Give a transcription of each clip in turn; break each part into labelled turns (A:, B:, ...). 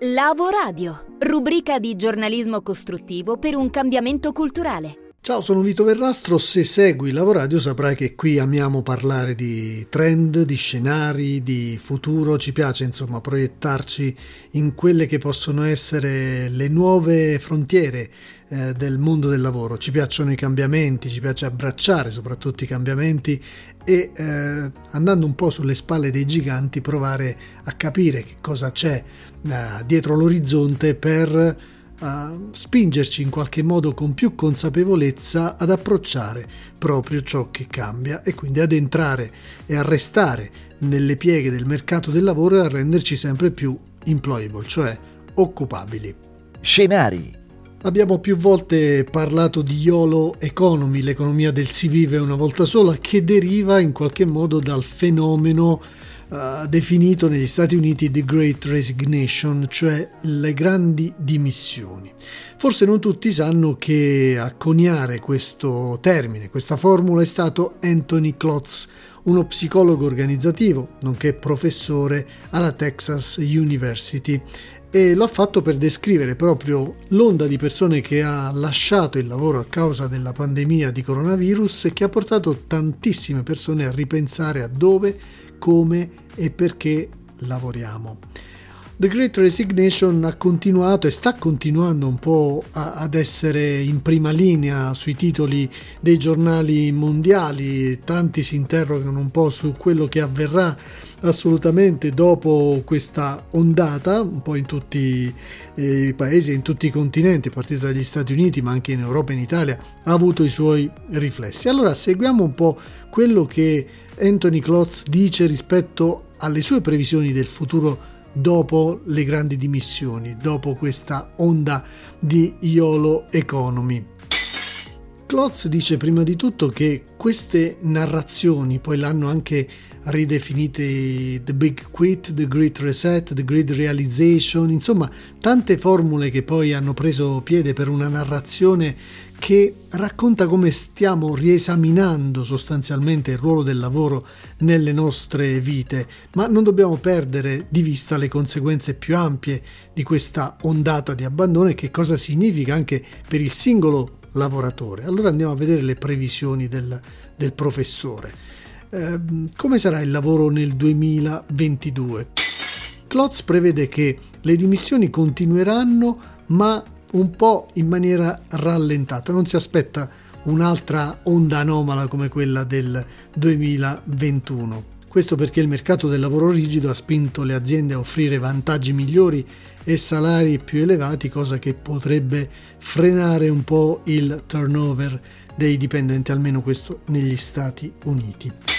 A: Lavoradio, rubrica di giornalismo costruttivo per un cambiamento culturale.
B: Ciao, sono Vito Verrastro. Se segui Lavoradio saprai che qui amiamo parlare di trend, di scenari, di futuro. Ci piace insomma proiettarci in quelle che possono essere le nuove frontiere eh, del mondo del lavoro. Ci piacciono i cambiamenti, ci piace abbracciare soprattutto i cambiamenti e eh, andando un po' sulle spalle dei giganti provare a capire che cosa c'è eh, dietro l'orizzonte per a spingerci in qualche modo con più consapevolezza ad approcciare proprio ciò che cambia e quindi ad entrare e a restare nelle pieghe del mercato del lavoro e a renderci sempre più employable, cioè occupabili.
C: Scenari.
B: Abbiamo più volte parlato di YOLO Economy, l'economia del si vive una volta sola, che deriva in qualche modo dal fenomeno uh, definito negli Stati Uniti The Great Resignation, cioè le grandi dimissioni. Forse non tutti sanno che a coniare questo termine, questa formula, è stato Anthony Klotz, uno psicologo organizzativo, nonché professore alla Texas University e lo ha fatto per descrivere proprio l'onda di persone che ha lasciato il lavoro a causa della pandemia di coronavirus e che ha portato tantissime persone a ripensare a dove come e perché lavoriamo. The Great Resignation ha continuato e sta continuando un po' a, ad essere in prima linea sui titoli dei giornali mondiali, tanti si interrogano un po' su quello che avverrà assolutamente dopo questa ondata, un po' in tutti eh, i paesi, in tutti i continenti, partita dagli Stati Uniti ma anche in Europa e in Italia, ha avuto i suoi riflessi. Allora seguiamo un po' quello che Anthony Klotz dice rispetto alle sue previsioni del futuro dopo le grandi dimissioni, dopo questa onda di YOLO Economy. Klotz dice prima di tutto che queste narrazioni poi l'hanno anche ridefinite The Big Quit, The Great Reset, The Great Realization, insomma tante formule che poi hanno preso piede per una narrazione che racconta come stiamo riesaminando sostanzialmente il ruolo del lavoro nelle nostre vite, ma non dobbiamo perdere di vista le conseguenze più ampie di questa ondata di abbandono e che cosa significa anche per il singolo lavoratore. Allora andiamo a vedere le previsioni del, del professore. Eh, come sarà il lavoro nel 2022? Klotz prevede che le dimissioni continueranno, ma un po' in maniera rallentata, non si aspetta un'altra onda anomala come quella del 2021. Questo perché il mercato del lavoro rigido ha spinto le aziende a offrire vantaggi migliori e salari più elevati, cosa che potrebbe frenare un po' il turnover dei dipendenti, almeno questo negli Stati Uniti.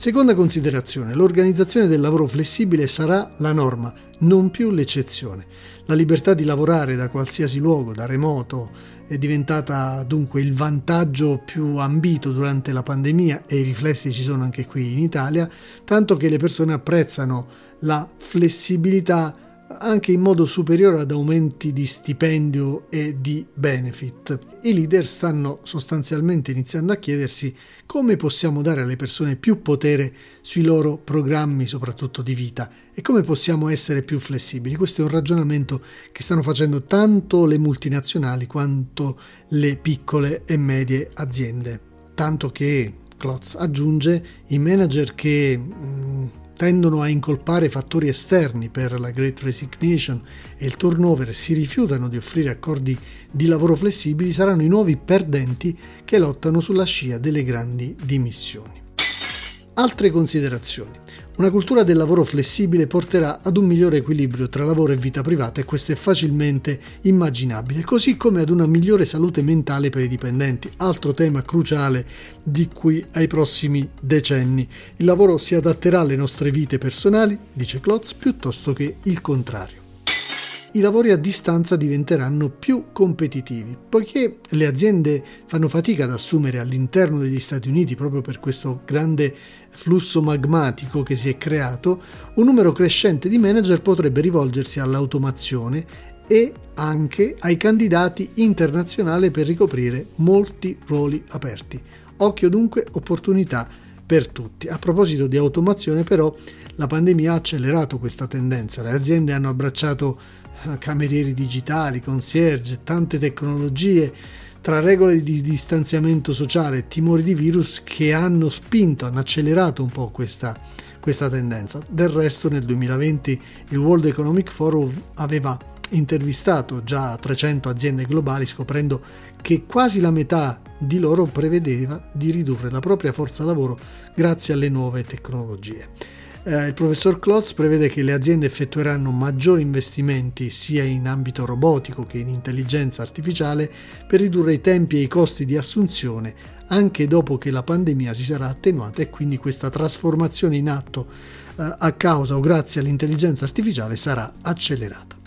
B: Seconda considerazione, l'organizzazione del lavoro flessibile sarà la norma, non più l'eccezione. La libertà di lavorare da qualsiasi luogo, da remoto, è diventata dunque il vantaggio più ambito durante la pandemia e i riflessi ci sono anche qui in Italia, tanto che le persone apprezzano la flessibilità anche in modo superiore ad aumenti di stipendio e di benefit. I leader stanno sostanzialmente iniziando a chiedersi come possiamo dare alle persone più potere sui loro programmi, soprattutto di vita, e come possiamo essere più flessibili. Questo è un ragionamento che stanno facendo tanto le multinazionali quanto le piccole e medie aziende. Tanto che Klotz aggiunge i manager che mh, mm, tendono a incolpare fattori esterni per la Great Resignation e il turnover e si rifiutano di offrire accordi di lavoro flessibili saranno i nuovi perdenti che lottano sulla scia delle grandi dimissioni. Altre considerazioni. Una cultura del lavoro flessibile porterà ad un migliore equilibrio tra lavoro e vita privata e questo è facilmente immaginabile, così come ad una migliore salute mentale per i dipendenti, altro tema cruciale di qui ai prossimi decenni. Il lavoro si adatterà alle nostre vite personali, dice Klotz, piuttosto che il contrario i lavori a distanza diventeranno più competitivi, poiché le aziende fanno fatica ad assumere all'interno degli Stati Uniti, proprio per questo grande flusso magmatico che si è creato, un numero crescente di manager potrebbe rivolgersi all'automazione e anche ai candidati internazionali per ricoprire molti ruoli aperti. Occhio dunque, opportunità per tutti. A proposito di automazione però la pandemia ha accelerato questa tendenza, le aziende hanno abbracciato eh, camerieri digitali, concierge, tante tecnologie, tra regole di distanziamento sociale e timori di virus che hanno spinto, hanno accelerato un po' questa, questa tendenza. Del resto nel 2020 il World Economic Forum aveva intervistato già 300 aziende globali scoprendo che quasi la metà di loro prevedeva di ridurre la propria forza lavoro grazie alle nuove tecnologie. Eh, il professor Klotz prevede che le aziende effettueranno maggiori investimenti sia in ambito robotico che in intelligenza artificiale per ridurre i tempi e i costi di assunzione anche dopo che la pandemia si sarà attenuata e quindi questa trasformazione in atto eh, a causa o grazie all'intelligenza artificiale sarà accelerata.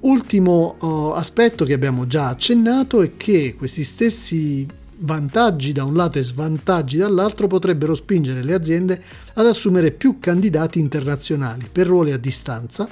B: Ultimo uh, aspetto che abbiamo già accennato è che questi stessi vantaggi da un lato e svantaggi dall'altro potrebbero spingere le aziende ad assumere più candidati internazionali per ruoli a distanza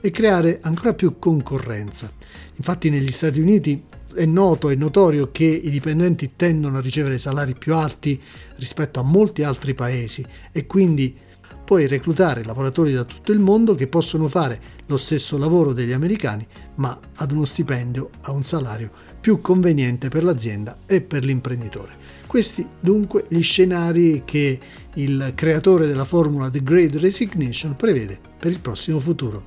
B: e creare ancora più concorrenza. Infatti negli Stati Uniti è noto e notorio che i dipendenti tendono a ricevere salari più alti rispetto a molti altri paesi e quindi puoi reclutare lavoratori da tutto il mondo che possono fare lo stesso lavoro degli americani, ma ad uno stipendio, a un salario più conveniente per l'azienda e per l'imprenditore. Questi dunque gli scenari che il creatore della formula The Great Resignation prevede per il prossimo futuro.